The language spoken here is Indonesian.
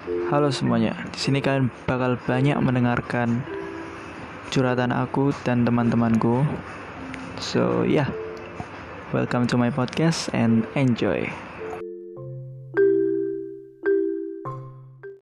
Halo semuanya, di sini kalian bakal banyak mendengarkan curhatan aku dan teman-temanku. So, yeah, welcome to my podcast and enjoy.